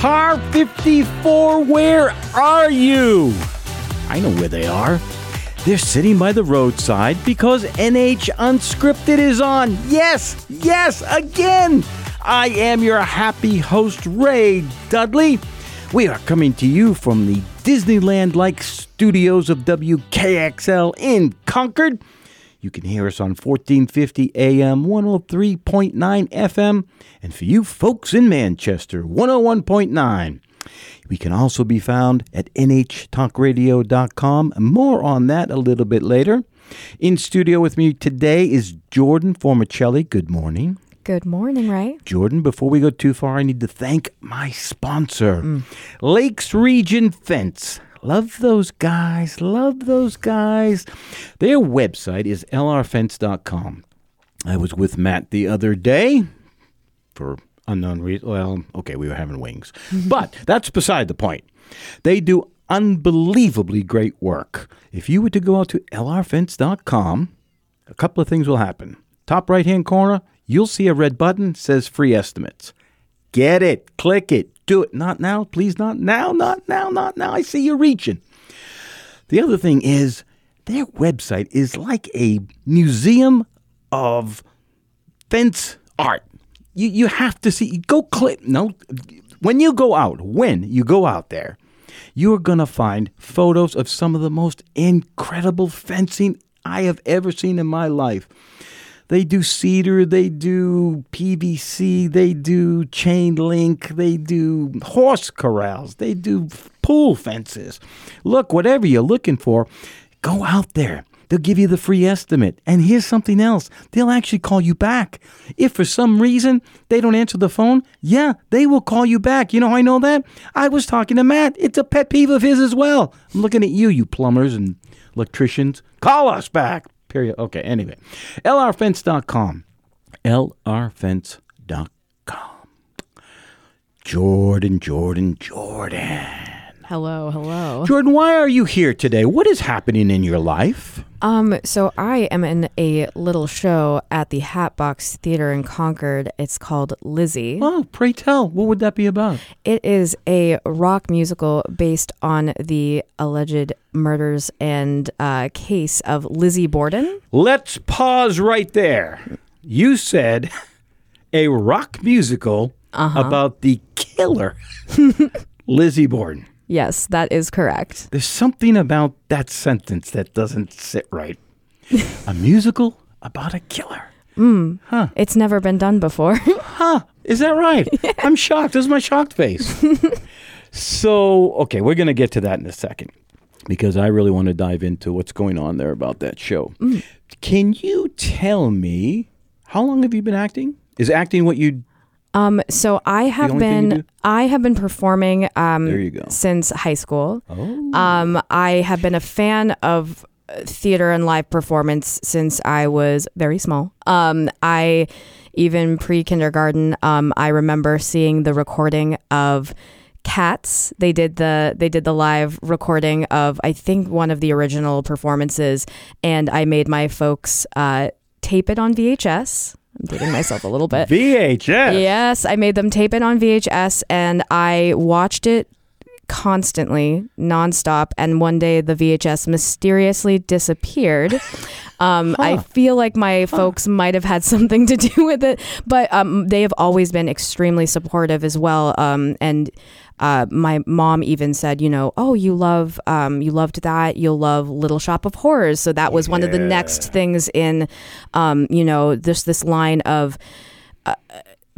Car 54, where are you? I know where they are. They're sitting by the roadside because NH Unscripted is on. Yes, yes, again. I am your happy host, Ray Dudley. We are coming to you from the Disneyland like studios of WKXL in Concord. You can hear us on 1450 AM, 103.9 FM, and for you folks in Manchester, 101.9. We can also be found at nhtalkradio.com. More on that a little bit later. In studio with me today is Jordan Formichelli. Good morning. Good morning, Ray. Jordan, before we go too far, I need to thank my sponsor, mm. Lakes Region Fence. Love those guys. Love those guys. Their website is lrfence.com. I was with Matt the other day for unknown reason. Well, okay, we were having wings. but that's beside the point. They do unbelievably great work. If you were to go out to lrfence.com, a couple of things will happen. Top right hand corner, you'll see a red button says free estimates. Get it, click it, do it. Not now, please, not now, not now, not now. I see you reaching. The other thing is, their website is like a museum of fence art. You you have to see. Go click. No, when you go out, when you go out there, you are gonna find photos of some of the most incredible fencing I have ever seen in my life. They do cedar, they do PVC, they do chain link, they do horse corrals, they do pool fences. Look, whatever you're looking for, go out there. They'll give you the free estimate. And here's something else they'll actually call you back. If for some reason they don't answer the phone, yeah, they will call you back. You know how I know that? I was talking to Matt. It's a pet peeve of his as well. I'm looking at you, you plumbers and electricians. Call us back. Period. Okay, anyway. LRFence.com. LRFence.com. Jordan, Jordan, Jordan. Hello, hello. Jordan, why are you here today? What is happening in your life? Um, so I am in a little show at the Hatbox Theater in Concord. It's called Lizzie. Oh, pray tell. What would that be about? It is a rock musical based on the alleged murders and uh, case of Lizzie Borden. Let's pause right there. You said a rock musical about the killer, Lizzie Borden. Yes, that is correct. There's something about that sentence that doesn't sit right. a musical about a killer. Mm. Huh. It's never been done before. Huh. Is that right? I'm shocked. This is my shocked face. so, okay, we're going to get to that in a second because I really want to dive into what's going on there about that show. Can you tell me how long have you been acting? Is acting what you Um, so I have only thing you been? I have been performing um There you go. since high school. Oh. Um, I have been a fan of uh, theater and live performance since I was very small. Um, I even pre kindergarten. Um, I remember seeing the recording of Cats. They did the they did the live recording of I think one of the original performances, and I made my folks uh, tape it on VHS. I'm dating myself a little bit. VHS? Yes, I made them tape it on VHS and I watched it constantly, nonstop. And one day the VHS mysteriously disappeared. Um, I feel like my folks might have had something to do with it, but um, they have always been extremely supportive as well. Um, and uh, my mom even said, you know, oh, you love, um, you loved that. You'll love Little Shop of Horrors. So that was one of the next things in, um, you know, this this line of uh,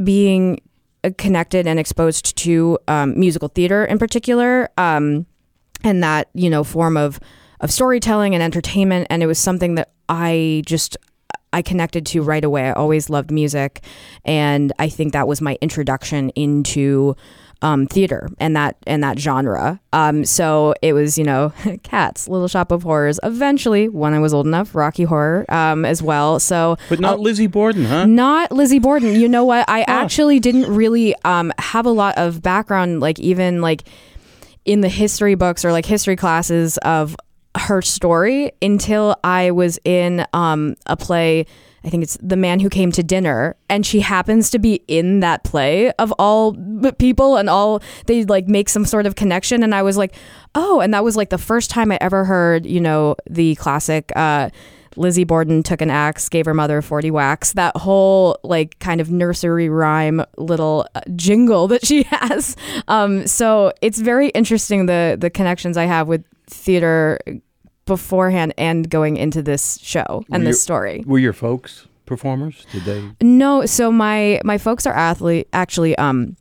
being uh, connected and exposed to um, musical theater in particular, um, and that you know form of of storytelling and entertainment. And it was something that I just I connected to right away. I always loved music, and I think that was my introduction into um, theater and that and that genre. Um, so it was you know Cats, Little Shop of Horrors. Eventually, when I was old enough, Rocky Horror um, as well. So But not Lizzie Borden, huh? not Lizzie Borden. You know what? I actually didn't really um, have a lot of background, like even like in the history books or like history classes of her story until I was in um, a play I think it's The Man Who Came to Dinner, and she happens to be in that play of all people and all they like make some sort of connection. And I was like, oh, and that was like the first time I ever heard, you know, the classic. Uh, Lizzie Borden took an axe, gave her mother 40 whacks. That whole like kind of nursery rhyme little uh, jingle that she has. Um, so it's very interesting the the connections I have with theater beforehand and going into this show and Were this your- story. Were your folks performers? Did they? No, so my my folks are athlete actually um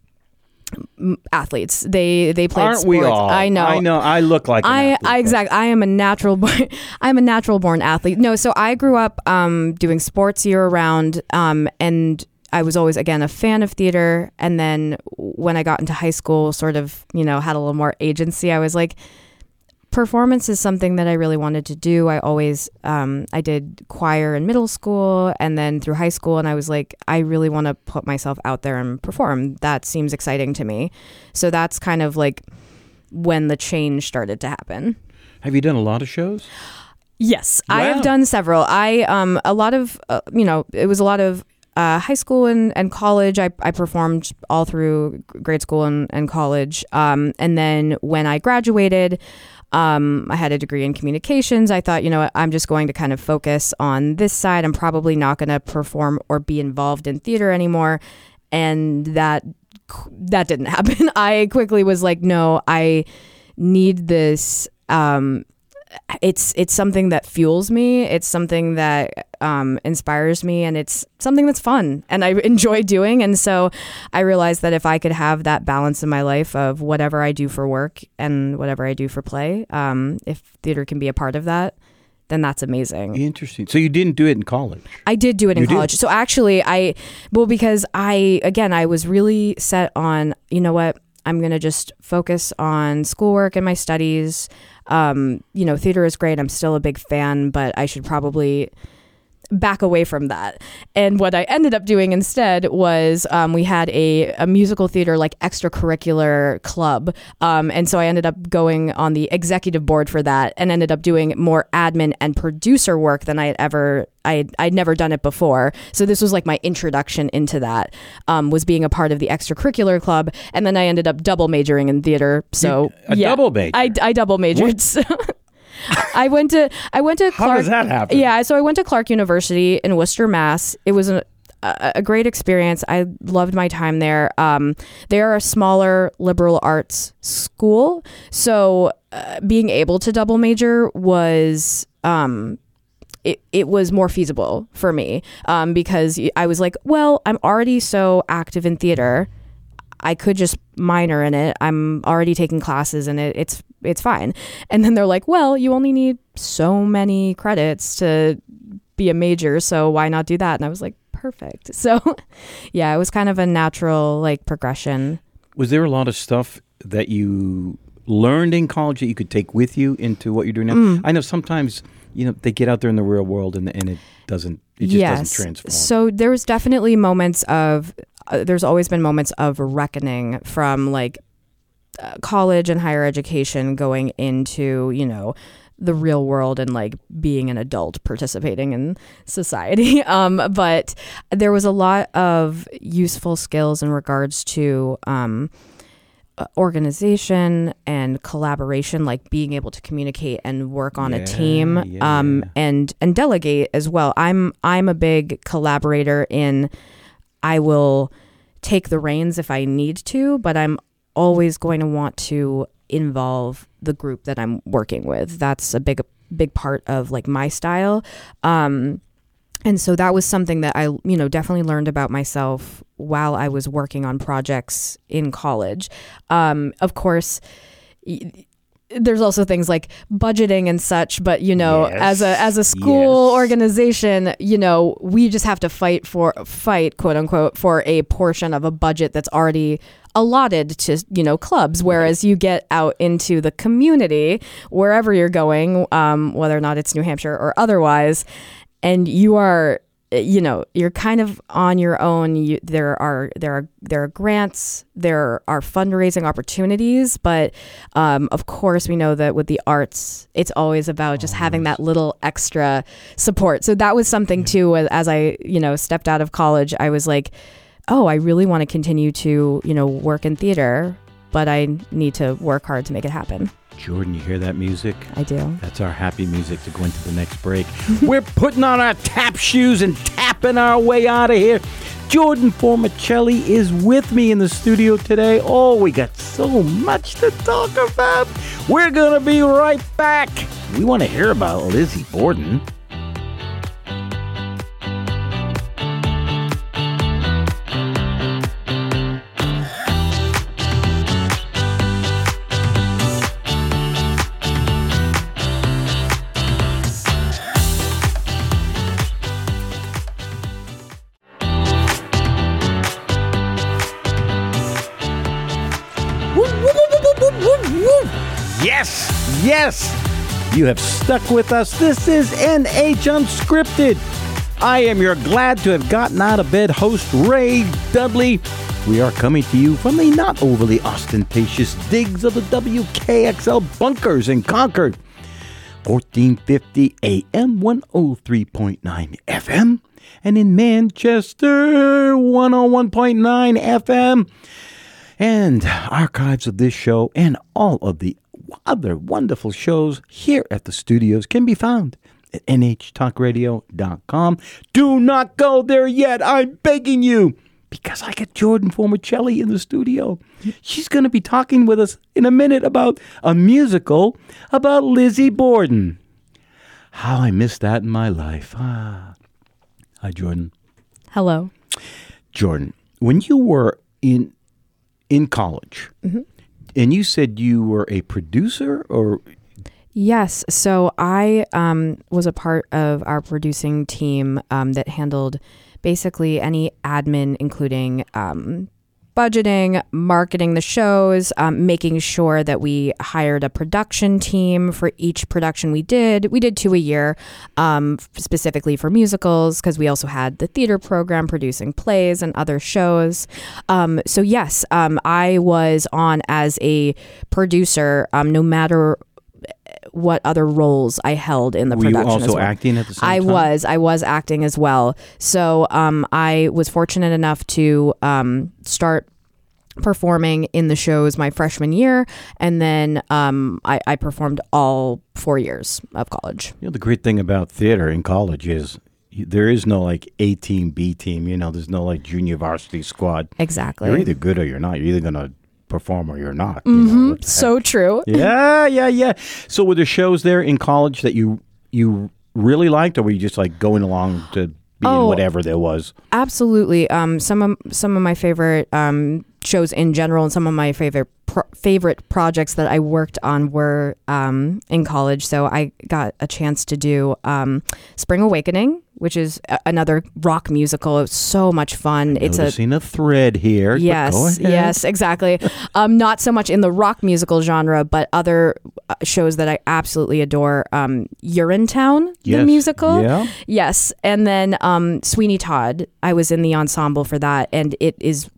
athletes. They they played Aren't sports. we all? I know. I know. I look like. An I, athlete, I exactly. I am a natural born. I'm a natural born athlete. No, so I grew up um, doing sports year round, um, and I was always again a fan of theater. And then when I got into high school, sort of you know had a little more agency. I was like, performance is something that I really wanted to do. I always um, I did choir in middle school and then through high school, and I was like, I really want to put myself out there and perform. That seems exciting to me. So that's kind of like when the change started to happen. Have you done a lot of shows? Yes, I have done several. I um a lot of uh, you know it was a lot of uh, high school and, and college. I, I performed all through grade school and, and college. Um, and then when I graduated, um, I had a degree in communications. I thought, you know, I'm just going to kind of focus on this side. I'm probably not going to perform or be involved in theater anymore. And that that didn't happen. I quickly was like, no, I need this. Um, it's it's something that fuels me. It's something that um, inspires me, and it's something that's fun and I enjoy doing. And so I realized that if I could have that balance in my life of whatever I do for work and whatever I do for play, um, if theater can be a part of that, then that's amazing. Interesting. So you didn't do it in college. I did do it in You did? college. So actually, I well because I again I was really set on you know what I'm gonna just focus on schoolwork and my studies. Um, you know, theater is great. I'm still a big fan, but I should probably back away from that. And what I ended up doing instead was um, we had a, a musical theater like extracurricular club. Um, and so I ended up going on the executive board for that and ended up doing more admin and producer work than I had ever. I I'd never done it before, so this was like my introduction into that. Um, was being a part of the extracurricular club, and then I ended up double majoring in theater. So a yeah, double major? I, I double majored. I went to I went to How Clark. does that happen? Yeah, so I went to Clark University in Worcester, Mass. It was a, a, a great experience. I loved my time there. Um, they are a smaller liberal arts school, so uh, being able to double major was. Um, it, it was more feasible for me um, because I was like, well, I'm already so active in theater. I could just minor in it. I'm already taking classes in it. It's it's fine. And then they're like, well, you only need so many credits to be a major, so why not do that? And I was like, perfect. So, yeah, it was kind of a natural like progression. Was there a lot of stuff that you learned in college that you could take with you into what you're doing now? Mm. I know sometimes you know they get out there in the real world and and it doesn't it just doesn't transform. So there was definitely moments of uh, there's always been moments of reckoning from like college and higher education going into, you know, the real world and like being an adult participating in society. Um, but there was a lot of useful skills in regards to um, uh, organization and collaboration, like being able to communicate and work on a team, yeah, um, and and delegate as well. I'm I'm a big collaborator in. I will take the reins if I need to, but I'm always going to want to involve the group that I'm working with. That's a big big part of like my style. Um, and so that was something that I, you know, definitely learned about myself while I was working on projects in college. Um, of course, y- there's also things like budgeting and such, but you know, as a as a school yes. organization, you know, we just have to fight for fight quote unquote for a portion of a budget that's already allotted to you know clubs whereas you get out into the community wherever you're going um, whether or not it's new hampshire or otherwise and you are you know you're kind of on your own. You, there are there are there are grants there are fundraising opportunities but um, of course we know that with the arts it's always about just having that little extra support. So that was something too as i you know stepped out of college i was like oh i really want to continue to you know work in theater but i need to work hard to make it happen Jordan, you hear that music? i do That's our happy music to go into the next break. We're putting on our tap shoes and tapping our way out of here. Jordan Formichelli is with me in the studio today. Oh, we got so much to talk about. We're going to be right back. We want to hear about Lizzie Borden. Yes, you have stuck with us. This is NH Unscripted. I am your glad to have gotten out of bed host, Ray Dudley. We are coming to you from the not overly ostentatious digs of the WKXL bunkers in Concord. 1450 AM, 103.9 FM, and in Manchester, 101.9 FM and archives of this show and all of the other wonderful shows here at the studios can be found at nhtalkradio.com. Do not go there yet. I'm begging you. Because I get Jordan Formichelli in the studio. She's going to be talking with us in a minute about a musical about Lizzie Borden. How I missed that in my life. Ah. Hi, Jordan. hello Jordan, when you were in in college, and you said you were a producer, or Yes. So I um, was a part of our producing team um, that handled basically any admin, including um, budgeting, marketing the shows, um, making sure that we hired a production team for each production we did. We did two a year, um, specifically for musicals, because we also had the theater program producing plays and other shows. Um, so, yes, um, I was on as a producer, um, no matter what other roles I held in the were you production. as also well. acting at the same I time? was. I was acting as well. So um, I was fortunate enough to um, start performing in the shows my freshman year, and then um, I, I performed all four years of college. You know, the great thing about theater in college is there is no like A team, B team. You know, there's no like junior varsity squad. Exactly. You're either good or you're not. You're either gonna perform or you're not. you know, so true. yeah, yeah, yeah. So were there shows there in college that you you really liked, or were you just like going along to be in Oh. whatever there was? Absolutely. Um, some of some of my favorite um, shows in general, and some of my favorite pro- favorite projects that I worked on were um, in college. So I got a chance to do um, Spring Awakening, which is a- another rock musical. It was so much fun. It's a Noticing a thread here. Yes, yes, exactly. um, not so much in the rock musical genre, but other uh, shows that I absolutely adore. Um, Urinetown, the musical. Yeah. Yes, and then um, Sweeney Todd. I was in the ensemble for that, and it is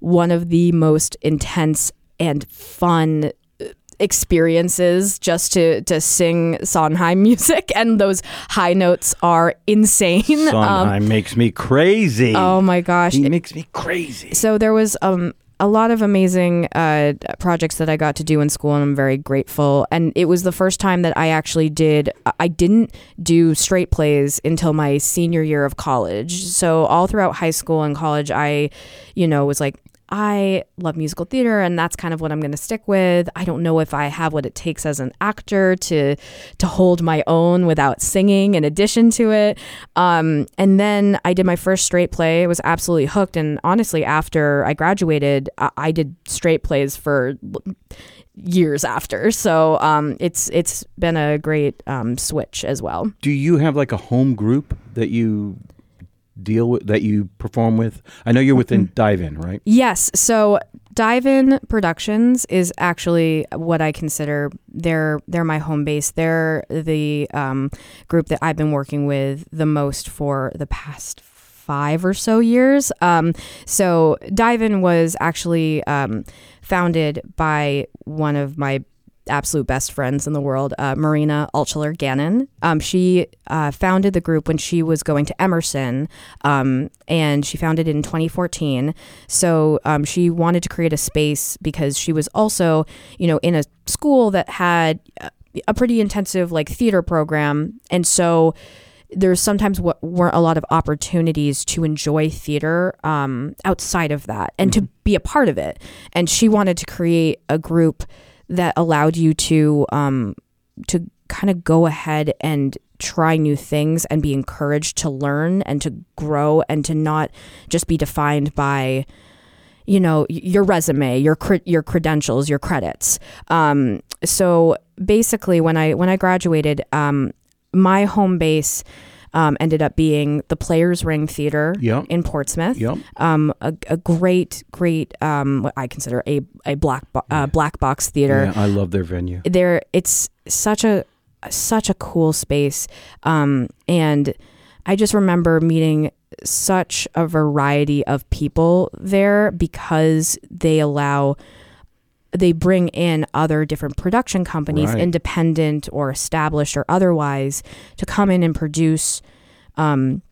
one of the most intense and fun uh, experiences just to to sing Sondheim music and those high notes are insane Um, Sondheim makes me crazy. oh my gosh he makes me crazy. so there was um a lot of amazing uh, projects that I got to do in school, and I'm very grateful. And it was the first time that I actually did. I didn't do straight plays until my senior year of college. So all throughout high school and college, I, you know, was like. I love musical theater and that's kind of what I'm going to stick with. I don't know if I have what it takes as an actor to to hold my own without singing in addition to it. Um, and then I did my first straight play. I was absolutely hooked and honestly after I graduated, I, I did straight plays for years after. So um, it's it's been a great um, switch as well. Do you have like a home group that you deal with that you perform with? I know you're within Mm-hmm. Dive In, right? Yes. So Dive In Productions is actually what I consider they're they're my home base. They're the um, group that I've been working with the most for the past five or so years. Um, so Dive In was actually um, founded by one of my absolute best friends in the world, uh, Marina Altschuler Gannon. Um, she uh, founded the group when she was going to Emerson, um, and she founded it in 2014. So um, she wanted to create a space because she was also, you know, in a school that had a pretty intensive like theater program, and so there's sometimes what weren't a lot of opportunities to enjoy theater um, outside of that and mm-hmm. to be a part of it. And she wanted to create a group that allowed you to um, to kind of go ahead and try new things and be encouraged to learn and to grow and to not just be defined by you know your resume your your credentials your credits. Um, so basically when i when i graduated um, my home base um, ended up being the Players Ring Theater yep. in Portsmouth. Yep. Um, a, a, great, great, um, what I consider a, a black bo- uh, black box theater. Yeah, I love their venue. There, it's such a such a cool space, um, and I just remember meeting such a variety of people there because they allow they bring in other different production companies, right. independent or established or otherwise, to come in and produce um,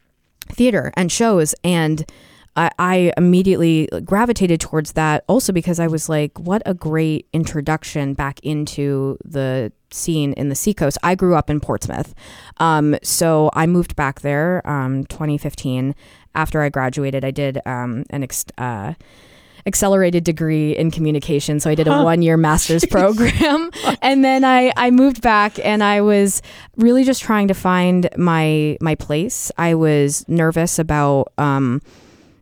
theater and shows. And I, I, immediately gravitated towards that also because I was like, what a great introduction back into the scene in the Seacoast. I grew up in Portsmouth. Um, so I moved back there um, 2015. After I graduated, I did um, an ex- uh, accelerated degree in communication. So I did a huh. one year master's program. and then I, I moved back and I was really just trying to find my my place. I was nervous about um,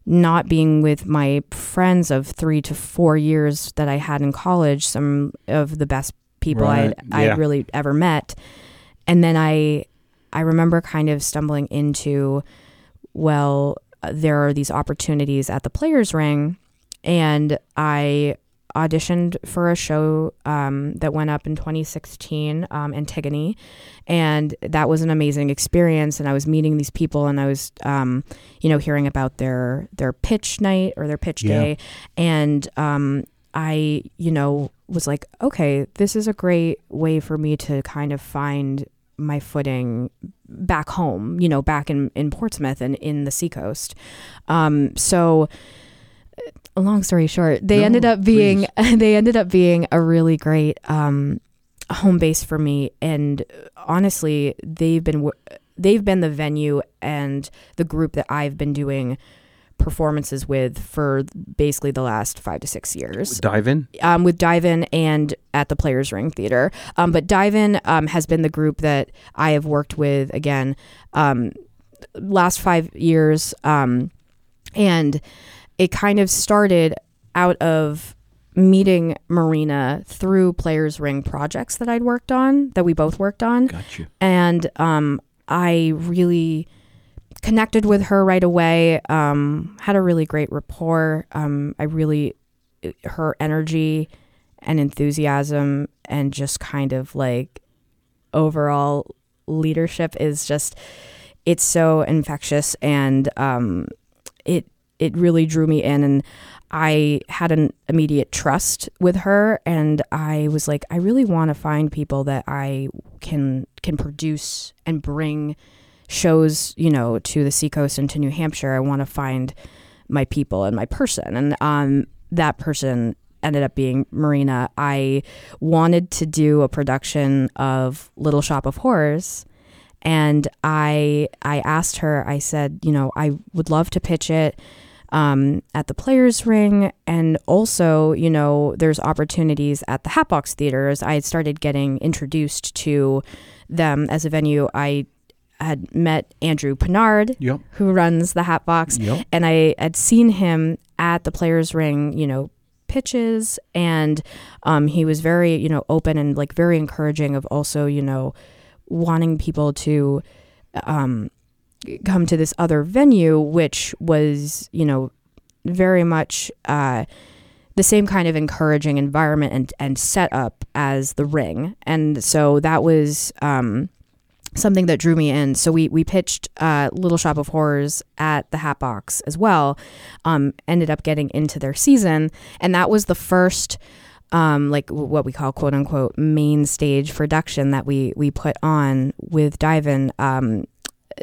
not being with my friends of three to four years that I had in college, some of the best people right. I'd, yeah. I'd really ever met. And then I I remember kind of stumbling into, well, there are these opportunities at the Players Ring and I auditioned for a show um, that went up in 2016, um, Antigone, and that was an amazing experience. And I was meeting these people, and I was, um, you know, hearing about their their pitch night or their pitch yeah. day, and um, I, you know, was like, okay, this is a great way for me to kind of find my footing back home, you know, back in in Portsmouth and in the Seacoast. Um, so long story short, they no, ended up being they ended up being a really great um, home base for me. And honestly, they've been they've been the venue and the group that I've been doing performances with for basically the last five to six years. Dive in? Um, with Dive In and at the Players Ring Theater. Um, but Dive In um, has been the group that I have worked with again um, last five years. Um, and it kind of started out of meeting Marina through Players Ring projects that I'd worked on, that we both worked on. Gotcha. And um, I really connected with her right away, um, had a really great rapport. Um, I really, her energy and enthusiasm and just kind of like overall leadership is just, it's so infectious and um, it it really drew me in and I had an immediate trust with her and I was like I really want to find people that I can can produce and bring shows, you know, to the Seacoast and to New Hampshire. I want to find my people and my person and um that person ended up being Marina. I wanted to do a production of Little Shop of Horrors and I I asked her I said, you know, I would love to pitch it um, at the Players Ring. And also, you know, there's opportunities at the Hatbox Theaters. I had started getting introduced to them as a venue. I had met Andrew Pinard, yep. who runs the Hatbox, yep. and I had seen him at the Players Ring, you know, pitches, and um, he was very, you know, open and like very encouraging of also, you know, wanting people to um, come to this other venue, which was, you know, very much uh, the same kind of encouraging environment and and setup as the ring, and so that was um, something that drew me in. So we we pitched uh, Little Shop of Horrors at the Hatbox as well. Um, ended up getting into their season, and that was the first. Um, like what we call quote unquote main stage production that we we put on with Dive In um,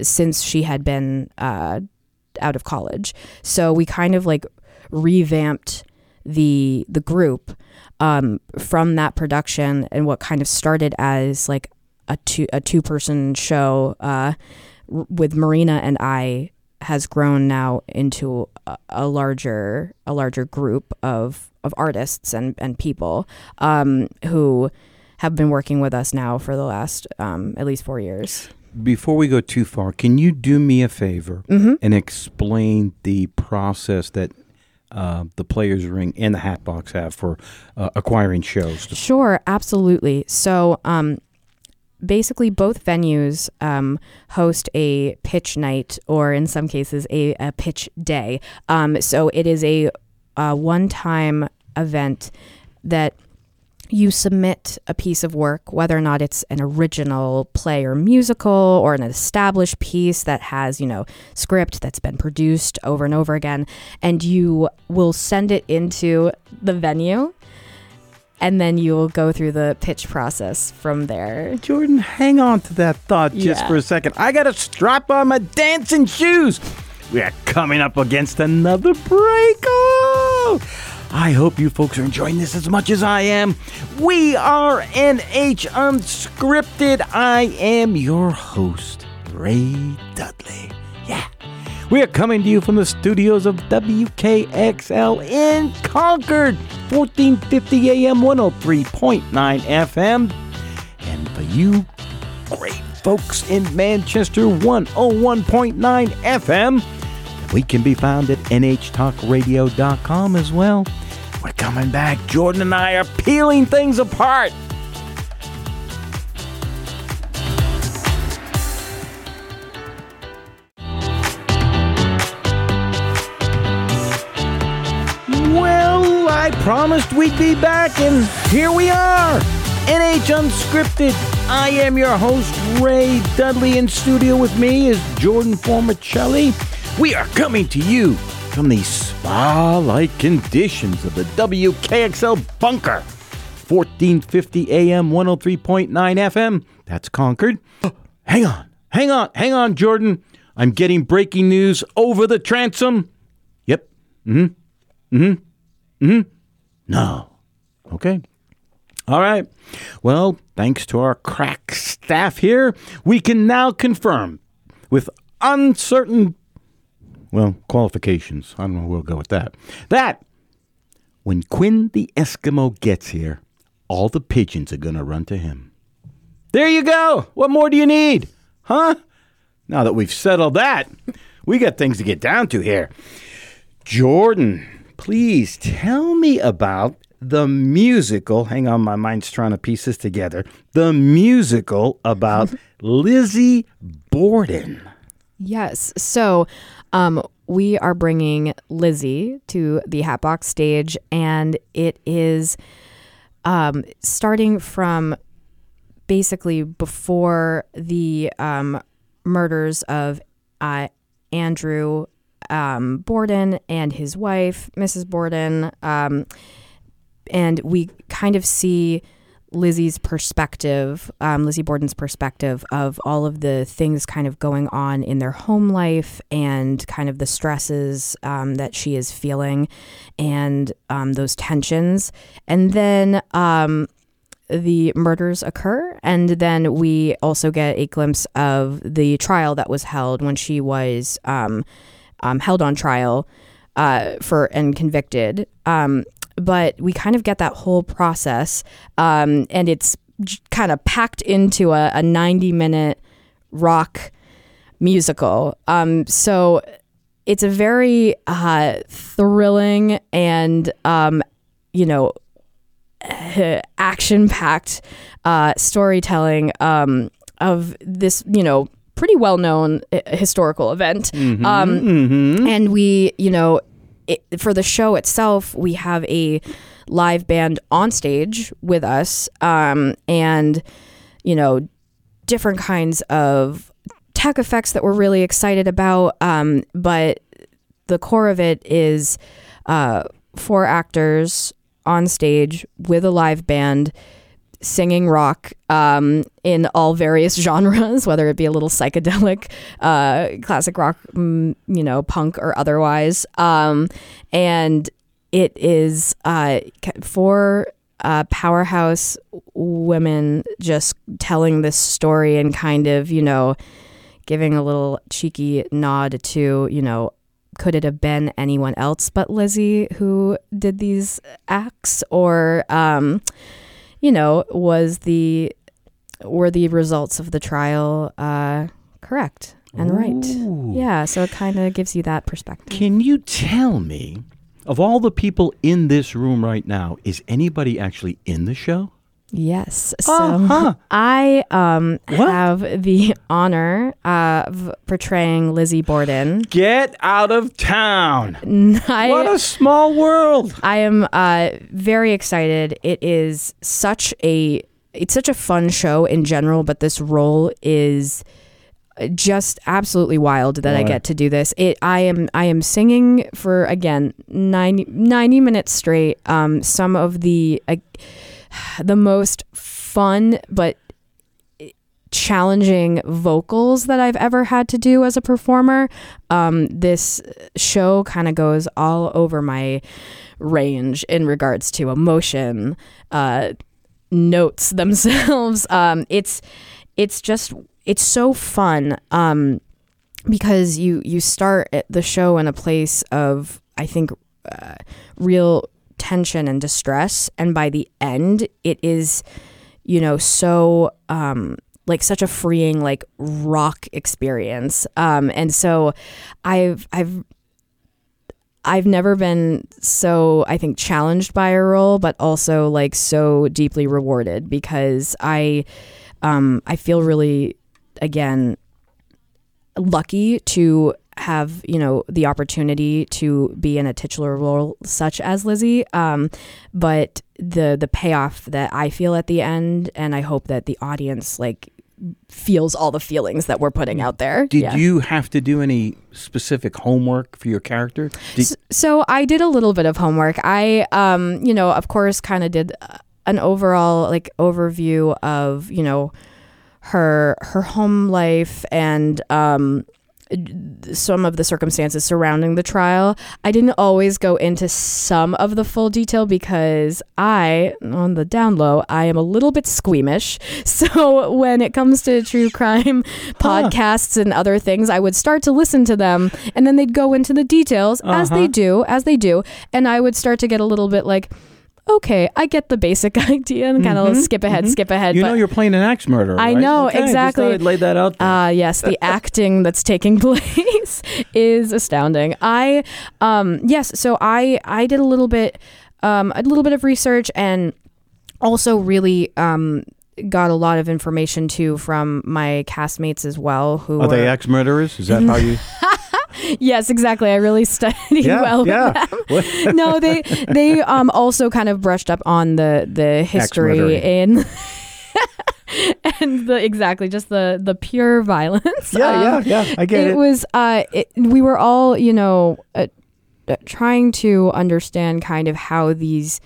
since she had been uh, out of college. So we kind of like revamped the the group um, from that production and what kind of started as like a two a two person show uh, r- with Marina and I has grown now into a, a larger a larger group of of artists and and people um, who have been working with us now for the last um, at least four years. Before we go too far, can you do me a favor Mm-hmm. and explain the process that uh, the Players Ring and the Hatbox have for uh, acquiring shows? Sure, absolutely. So, um, basically, both venues um, host a pitch night, or in some cases, a, a pitch day. Um, so, it is a, a one time event that you submit a piece of work, whether or not it's an original play or musical or an established piece that has, you know, script that's been produced over and over again, and you will send it into the venue and then you will go through the pitch process from there. Jordan, hang on to that thought just Yeah. for a second. I got to strap on my dancing shoes. We are coming up against another break. Oh! I hope you folks are enjoying this as much as I am. We are NH Unscripted. I am your host, Ray Dudley. Yeah. We are coming to you from the studios of WKXL in Concord, 1450 AM, 103.9 FM. And for you great folks in Manchester, 101.9 FM. We can be found at nhtalkradio.com as well. We're coming back. Jordan and I are peeling things apart. Well, I promised we'd be back, and here we are. NH Unscripted. I am your host, Ray Dudley. In studio with me is Jordan Formichelli. We are coming to you from the spa like conditions of the WKXL bunker. 1450 AM, 103.9 FM. That's Concord. Hang on, hang on, hang on, Jordan. I'm getting breaking news over the transom. Yep. Mm hmm. Mm hmm. Mm hmm. No. Okay. All right. Well, thanks to our crack staff here, we can now confirm with uncertain, well, qualifications. I don't know. Where we'll go with that. That when Quinn the Eskimo gets here, all the pigeons are going to run to him. There you go. What more do you need? Huh? Now that we've settled that, we got things to get down to here. Jordan, please tell me about the musical. Hang on, my mind's trying to piece this together. The musical about Lizzie Borden. Yes. So, um, we are bringing Lizzie to the Hatbox stage, and it is um, starting from basically before the um, murders of uh, Andrew um, Borden and his wife, Mrs. Borden. Um, and we kind of see Lizzie's perspective, um, Lizzie Borden's perspective of all of the things kind of going on in their home life and kind of the stresses um, that she is feeling and um, those tensions. And then um, the murders occur. And then we also get a glimpse of the trial that was held when she was um, um, held on trial uh, for and convicted. Um, but we kind of get that whole process, um, and it's kind of packed into a, a 90 minute rock musical. Um, so it's a very uh, thrilling and, um, you know, action packed uh, storytelling um, of this, you know, pretty well known historical event. Um, And we, you know, it, for the show itself, we have a live band on stage with us, um, and you know, different kinds of tech effects that we're really excited about. Um, but the core of it is uh, four actors on stage with a live band singing rock um, in all various genres, whether it be a little psychedelic, uh, classic rock, mm, you know, punk or otherwise. Um, and it is uh, for uh, powerhouse women just telling this story and kind of, you know, giving a little cheeky nod to, you know, could it have been anyone else but Lizzie who did these acts? Or, um, you know, was the were the results of the trial uh, correct and Ooh. right? Yeah, so it kind of gives you that perspective. Can you tell me, of all the people in this room right now, is anybody actually in the show? Yes. So Uh-huh. I um, have the honor of portraying Lizzie Borden. Get out of town! I, what a small world! I am uh, very excited. It is such a it's such a fun show in general, but this role is just absolutely wild that I get to do this. It I am I am singing for again 90, 90 minutes straight. Um, some of the uh, the most fun but challenging vocals that I've ever had to do as a performer. Um, this show kind of goes all over my range in regards to emotion, uh, notes themselves. Um, it's it's just it's so fun um, because you you start the show in a place of I think uh, real tension and distress, and by the end, it is you know so um, like such a freeing like rock experience. Um, and so I've I've I've never been so I think challenged by a role, but also like so deeply rewarded because I um, I feel really again lucky to have you know the opportunity to be in a titular role such as Lizzie um, but the the payoff that I feel at the end and I hope that the audience like feels all the feelings that we're putting out there Did Yeah. you have to do any specific homework for your character? Did, S- So I did a little bit of homework. I, um, you know, of course, kind of did uh, an overall like overview of you know her her home life and um, some of the circumstances surrounding the trial. I didn't always go into some of the full detail because I, on the down low, I am a little bit squeamish. So when it comes to true crime podcasts and other things, I would start to listen to them and then they'd go into the details as Uh-huh. they do, as they do. And I would start to get a little bit like, okay, I get the basic idea and kind of Mhm, skip ahead, mhm. skip ahead. you know you're playing an axe murderer. I right? know, Okay, exactly. thought I'd lay that out there. Ah, yes, the acting that's taking place is astounding. I, um, yes, so I I did a little bit, um, a little bit of research and also really um got a lot of information too from my castmates as well. Who Are they were- axe murderers? Is that how you? Yes, exactly. I really studied yeah, well. yeah. No, they they um also kind of brushed up on the the history in. and the exactly just the the pure violence yeah, Um, yeah, yeah. I get it, it. was uh it, we were all you know uh, uh, trying to understand kind of how these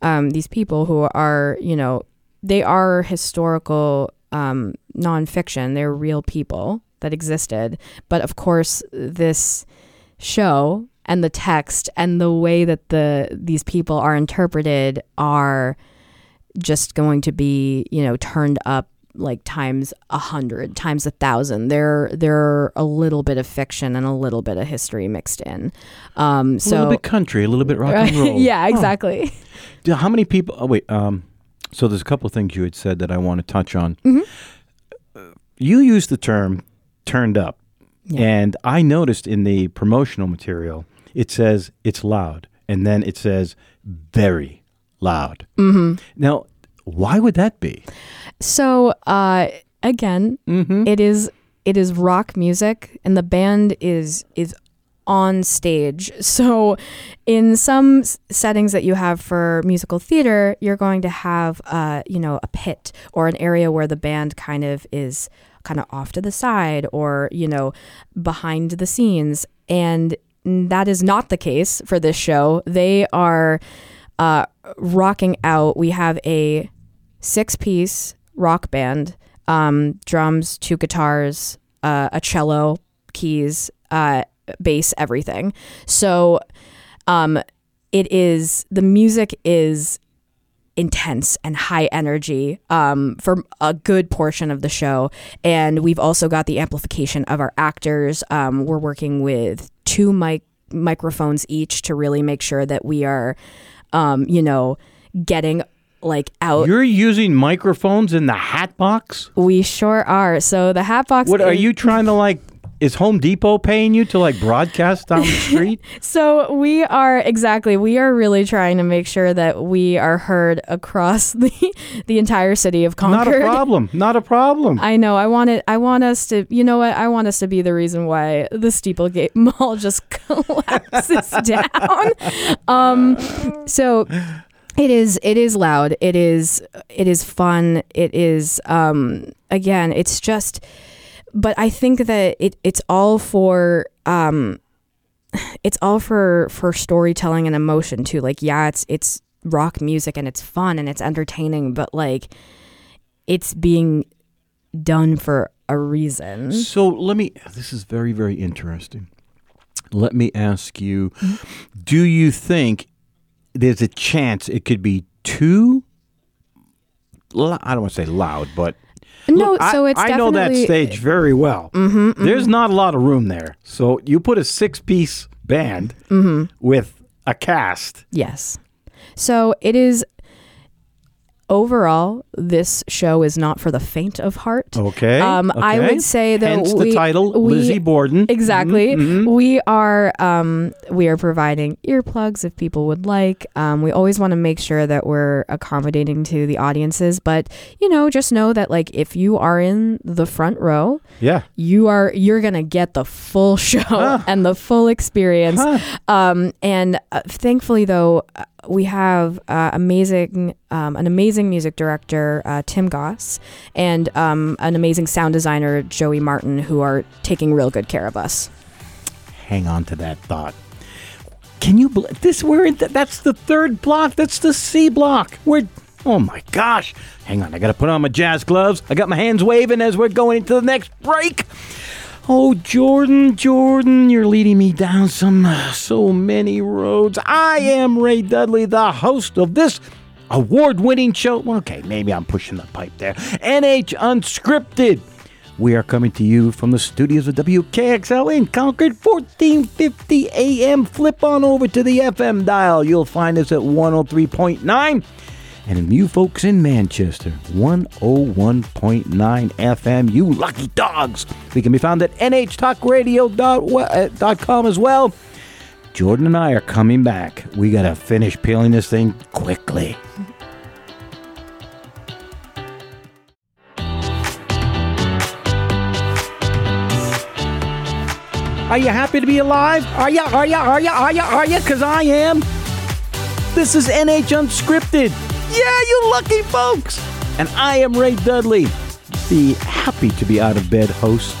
um these people who are you know they are historical um nonfiction they're real people that existed but of course this show and the text and the way that the these people are interpreted are just going to be you know turned up like times a hundred times a thousand they're they're a little bit of fiction and a little bit of history mixed in um a little bit country, a little bit rock and roll. yeah exactly How many people? Oh wait. Um, so there's a couple of things you had said that I want to touch on. Mhm. Uh, You used the term "turned up," Yeah. and I noticed in the promotional material it says it's loud, and then it says very loud. hmm Now, why would that be? so uh again Mm-hmm. it is it is rock music and the band is is on stage. So, in some s- settings that you have for musical theater, you're going to have, uh, you know, a pit or an area where the band kind of is kind of off to the side or, you know, behind the scenes. And that is not the case for this show. They are uh, rocking out. We have a six piece rock band um, drums, two guitars, uh, a cello, keys, uh, bass, everything. So um, it is the music is intense and high energy um, for a good portion of the show. And we've also got the amplification of our actors. Um, we're working with two mic microphones each to really make sure that we are, um, you know, getting like out. You're using microphones in the Hatbox? we sure are. So the Hatbox. What are you trying to like? Is Home Depot paying you to like broadcast down the street? So we are exactly. We are really trying to make sure that we are heard across the the entire city of Concord. Not a problem. Not a problem. I know. I want it. I want us to. You know what? I want us to be the reason why the Steeplegate Mall just collapses down. Um. So it is. It is loud. It is. It is fun. It is. Um. Again, it's just. But I think that it. It's all for. Um. It's all for for storytelling and emotion too. Like yeah, it's it's rock music and it's fun and it's entertaining, but like it's being done for a reason. So let me. This is very, very interesting. Let me ask you do you think there's a chance it could be too. I don't want to say loud, but No, Look, so I, it's I know that stage very well. Mm-hmm, There's not a lot of room there. So you put a six piece band Mm-hmm. with a cast. Yes. So it is overall this show is not for the faint of heart. Okay. Um, I would say that Hence we the title, we- Lizzie Borden. Exactly. Mhm, mhm. We are um, we are providing earplugs if people would like. Um, we always want to make sure that we're accommodating to the audiences, but you know, just know that like if you are in the front row, Yeah. you are you're gonna get the full show Huh. and the full experience. Huh. Um, and uh, thankfully, though, we have uh, amazing, um, an amazing music director, uh, Tim Goss, and um, an amazing sound designer, Joey Martin, who are taking real good care of us. Hang on to that thought. Can you believe this? We're in. Th- that's the third block. That's the C block. We're. Oh my gosh! Hang on, I gotta put on my jazz gloves. I got my hands waving as we're going into the next break. Oh, Jordan, Jordan, you're leading me down some uh, so many roads. I am Ray Dudley, the host of this award-winning show. Well, okay, maybe I'm pushing the pipe there. NH Unscripted. We are coming to you from the studios of WKXL in Concord, 1450 AM. Flip on over to the FM dial. You'll find us at 103.9. And you folks in Manchester, 101.9 FM. You lucky dogs. We can be found at nhtalkradio.com uh, as well. Jordan and I are coming back. We got to finish peeling this thing quickly. Are you happy to be alive? Are ya? Are ya? Are ya? Are ya? Are ya? Because I am. This is NH Unscripted. Yeah, you lucky folks. And I am Ray Dudley, the happy to be out of bed host.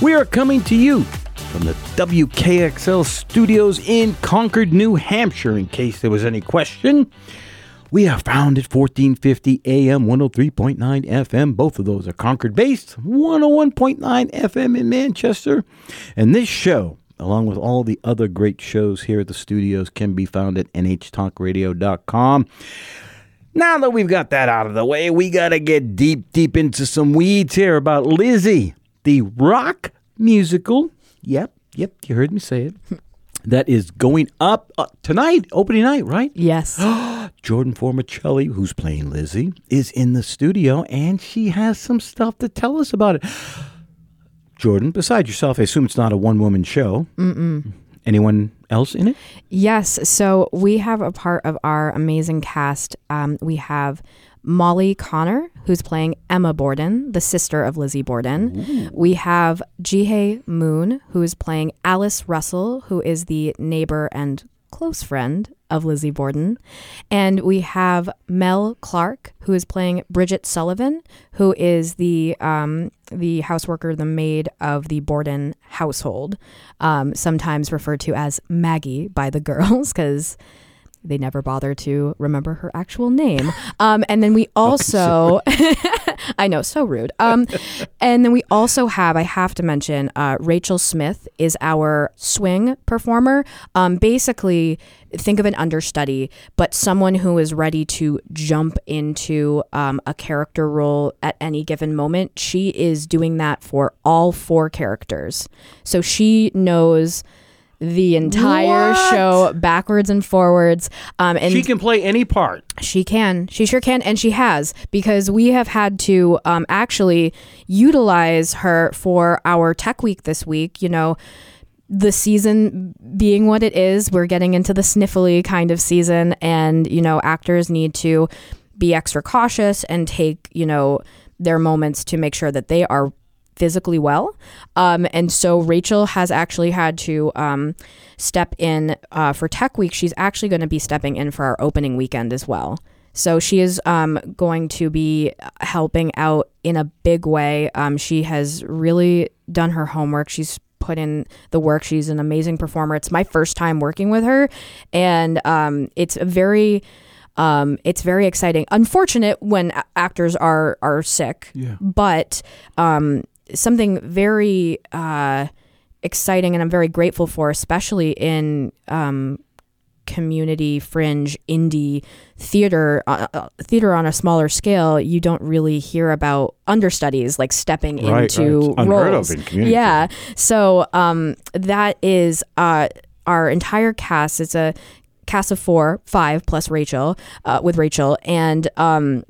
We are coming to you from the WKXL studios in Concord, New Hampshire, in case there was any question. We are found at 1450 AM, 103.9 FM. Both of those are Concord based, 101.9 FM in Manchester. And this show, along with all the other great shows here at the studios, can be found at nhtalkradio.com. Now that we've got that out of the way, we got to get deep, deep into some weeds here about Lizzie, the rock musical. Yep, yep, you heard me say it. That is going up uh, tonight, opening night, right? Yes. Jordan Formichelli, who's playing Lizzie, is in the studio and she has some stuff to tell us about it. Jordan, besides yourself, I assume it's not a one woman show. Mm-mm. Anyone else in it? Yes. So we have a part of our amazing cast. Um, we have Molly Connor, who's playing Emma Borden, the sister of Lizzie Borden. We have Jihei Moon, who is playing Alice Russell, who is the neighbor and close friend of Lizzie Borden. And we have Mel Clark, who is playing Bridget Sullivan, who is the um, the houseworker, the maid of the Borden household, um, sometimes referred to as Maggie by the girls, because they never bother to remember her actual name. Um, and then we also, I know, so rude. Um, and then we also have, I have to mention, uh, Rachel Smith is our swing performer. Um, basically, think of an understudy, but someone who is ready to jump into um, a character role at any given moment. She is doing that for all four characters. So she knows the entire What? show backwards and forwards. Um, and she can play any part. she can. She sure can. And she has because we have had to um, actually utilize her for our tech week this week. You know, the season being what it is, we're getting into the sniffly kind of season. And, you know, actors need to be extra cautious and take, you know, their moments to make sure that they are physically well. Um, and so Rachel has actually had to um, step in uh, for Tech Week. She's actually going to be stepping in for our opening weekend as well. So she is um, going to be helping out in a big way. Um, she has really done her homework. She's put in the work. She's an amazing performer. It's my first time working with her, and um, it's a very um, it's very exciting. Unfortunate when a- actors are are sick, Yeah. but um, something very uh, exciting, and I'm very grateful for, especially in um, community fringe indie theater uh, uh, theater on a smaller scale you don't really hear about understudies like stepping Right, into right. Roles in community yeah. So um that is uh our entire cast. It's a cast of four five plus rachel uh, with rachel. And um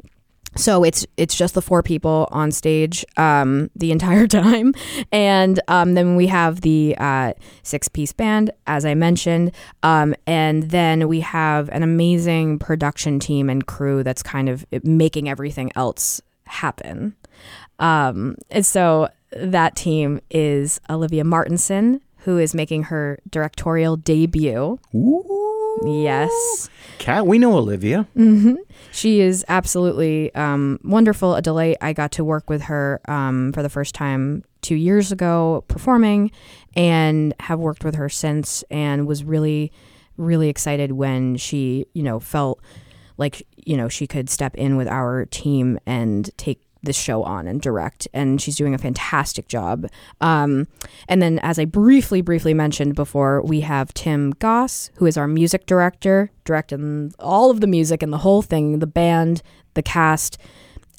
so it's it's just the four people on stage um, the entire time, and um, then we have the uh, six piece band, as I mentioned, um, and then we have an amazing production team and crew that's kind of making everything else happen. Um, and so that team is Olivia Martinson, who is making her directorial debut. Ooh. Yes. Cat, we know Olivia. hmm She is absolutely um, wonderful, a delight. I got to work with her um, for the first time two years ago performing and have worked with her since and was really, really excited when she, you know, felt like, you know, she could step in with our team and take this show on and direct and she's doing a fantastic job. Um, and then as i briefly briefly mentioned before we have tim goss who is our music director directing all of the music and the whole thing the band the cast.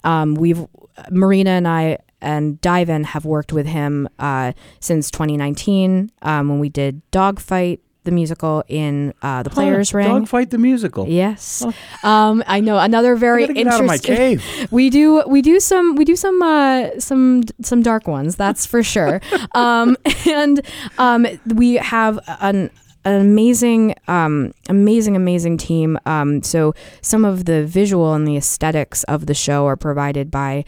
Um, we've marina and i and Dive In have worked with him uh, since 2019 um, when we did dogfight the musical in uh, the players Huh, ring Dogfight the musical. Yes, um, I know another very I gotta out of my interesting. cave. We do we do some we do some uh, some some dark ones. That's for sure. um, and um, we have an an amazing, um, amazing, amazing team. Um, so some of the visual and the aesthetics of the show are provided by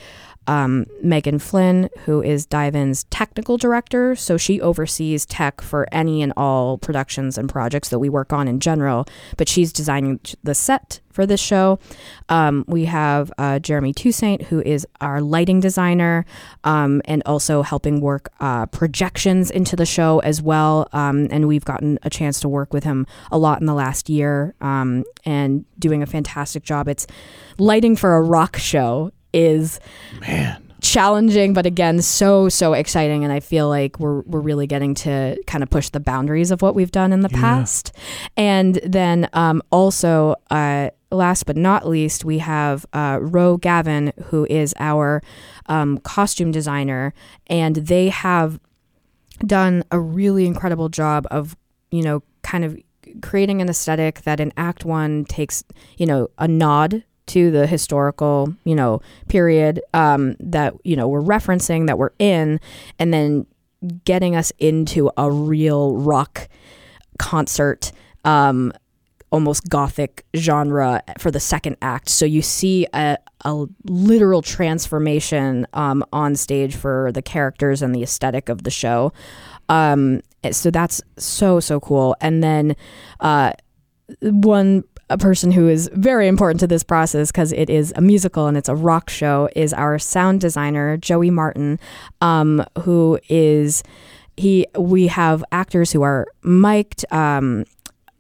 um, Megan Flynn, who is Dive In's technical director. So she oversees tech for any and all productions and projects that we work on in general. But she's designing the set for this show. Um, we have uh, Jeremy Toussaint, who is our lighting designer um, and also helping work uh, projections into the show as well. Um, and we've gotten a chance to work with him a lot in the last year um, and doing a fantastic job. It's lighting for a rock show is Man. challenging but again so so exciting and i feel like we're we're really getting to kind of push the boundaries of what we've done in the Yeah. past and then um, also uh, last but not least we have uh, ro gavin who is our um, costume designer and they have done a really incredible job of you know kind of creating an aesthetic that in act one takes you know a nod to the historical you know period um, that you know we're referencing that we're in and then getting us into a real rock concert um, almost gothic genre for the second act. So you see a, a literal transformation um, on stage for the characters and the aesthetic of the show. Um, so that's so so cool. And then uh, one a person who is very important to this process because it is a musical and it's a rock show is our sound designer Joey Martin, um, who is he we have actors who are mic'd um,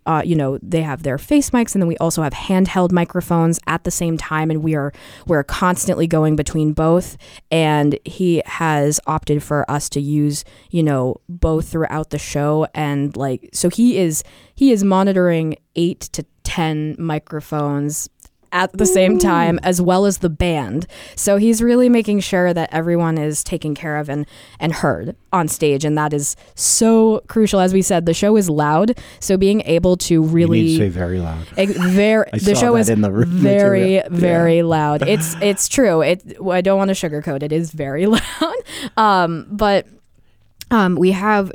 uh, you know they have their face mics and then we also have handheld microphones at the same time and we are we're constantly going between both. And he has opted for us to use you know both throughout the show and like so he is he is monitoring 8 to 10 microphones at the same time as well as the band. So he's really making sure that everyone is taken care of and and heard on stage and that is so crucial. As we said the show is loud so being able to really You need to say very loud. Ex- very I the saw show that is in the room very material. very loud. It's it's true. It i don't want to sugarcoat it is very loud. Um but um we have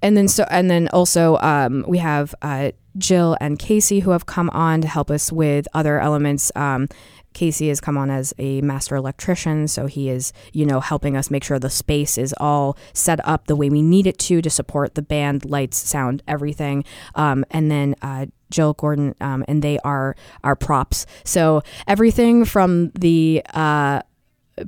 and then so and then also um we have uh jill and casey who have come on to help us with other elements um Casey has come on as a master electrician, so he is, you know, helping us make sure the space is all set up the way we need it to to support the band, lights, sound, everything. Um, and then uh, Jill Gordon, um, and they are our props. So everything from the uh,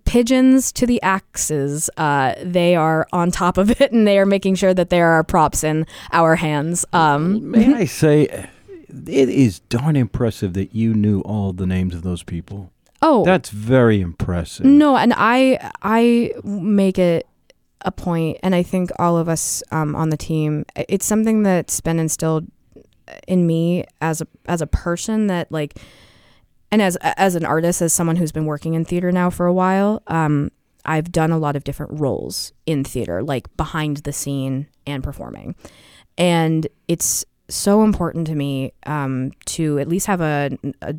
pigeons to the axes, uh, they are on top of it, and they are making sure that there are props in our hands. Um, May I say, it is darn impressive that you knew all the names of those people. oh, That's very impressive. No, and I I make it a point, and I think all of us um, on the team, it's something that's been instilled in me as a as a person that like, and as as an artist, as someone who's been working in theater now for a while, um, I've done a lot of different roles in theater, like behind the scene and performing, and it's so important to me um, to at least have a, a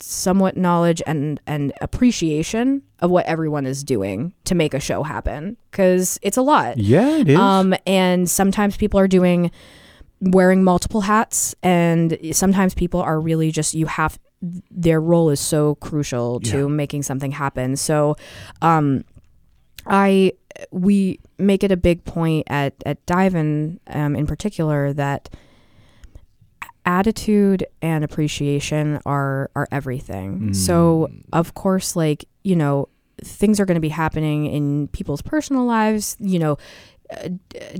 somewhat knowledge and and appreciation of what everyone is doing to make a show happen because it's a lot Yeah, it is. um and sometimes people are doing wearing multiple hats and sometimes people are really just you have their role is so crucial to Yeah. making something happen so um i we make it a big point at at Dive In um, in particular that attitude and appreciation are are everything. So of course like, you know, things are going to be happening in people's personal lives, you know,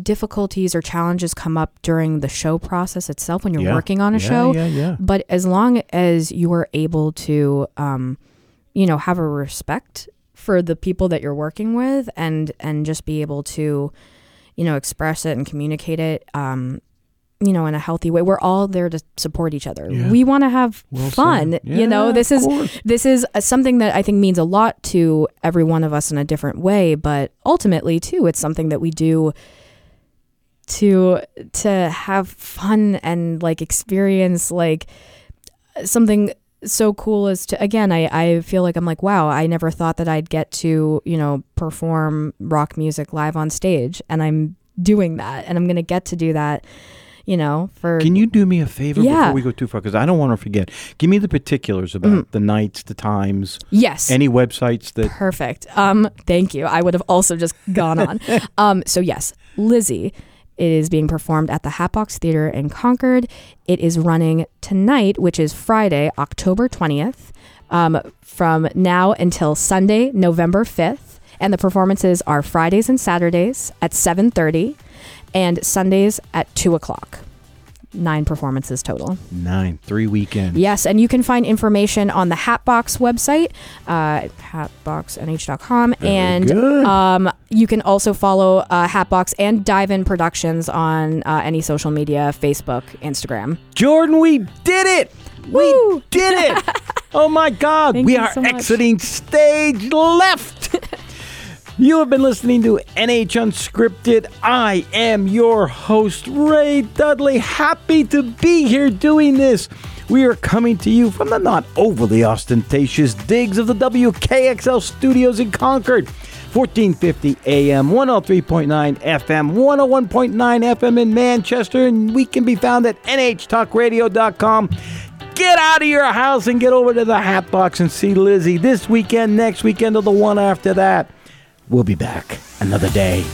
difficulties or challenges come up during the show process itself when you're Yeah. working on a Yeah, show. Yeah, yeah. But as long as you are able to, um, you know, have a respect for the people that you're working with, and and just be able to, you know, express it and communicate it, um, you know, in a healthy way. We're all there to support each other. Yeah. We want to have Well fun. said. you know, this is course. this is uh, something that I think means a lot to every one of us in a different way, but ultimately too, it's something that we do to to have fun and like experience like something so cool as to again I, I feel like i'm like wow i never thought that i'd get to you know perform rock music live on stage and i'm doing that and i'm gonna get to do that you know for Can you do me a favor Yeah. before we go too far? Because I don't want to forget. Give me the particulars about Mm. the nights, the times, yes any websites that. Perfect. Um, thank you. I would have also just gone on. um, so yes, Lizzie is being performed at the Hatbox Theater in Concord. It is running tonight, which is Friday, October twentieth, um, from now until Sunday, November fifth. And the performances are Fridays and Saturdays at seven thirty, and Sundays at two o'clock. Nine performances total. Nine, three weekends. Yes, and you can find information on the Hatbox website, uh, hatboxnh.com, Very and good. um, you can also follow uh, Hatbox and Dive In Productions on uh, any social media, Facebook, Instagram. Jordan, we did it! Woo! We did it! oh my God, Thank we are so exiting stage left. You have been listening to NH Unscripted. I am your host, Ray Dudley. Happy to be here doing this. We are coming to you from the not overly ostentatious digs of the WKXL studios in Concord. 1450 AM, 103.9 FM, 101.9 FM in Manchester, and we can be found at nhtalkradio.com. Get out of your house and get over to the Hatbox and see Lizzie this weekend, next weekend, or the one after that. We'll be back another day.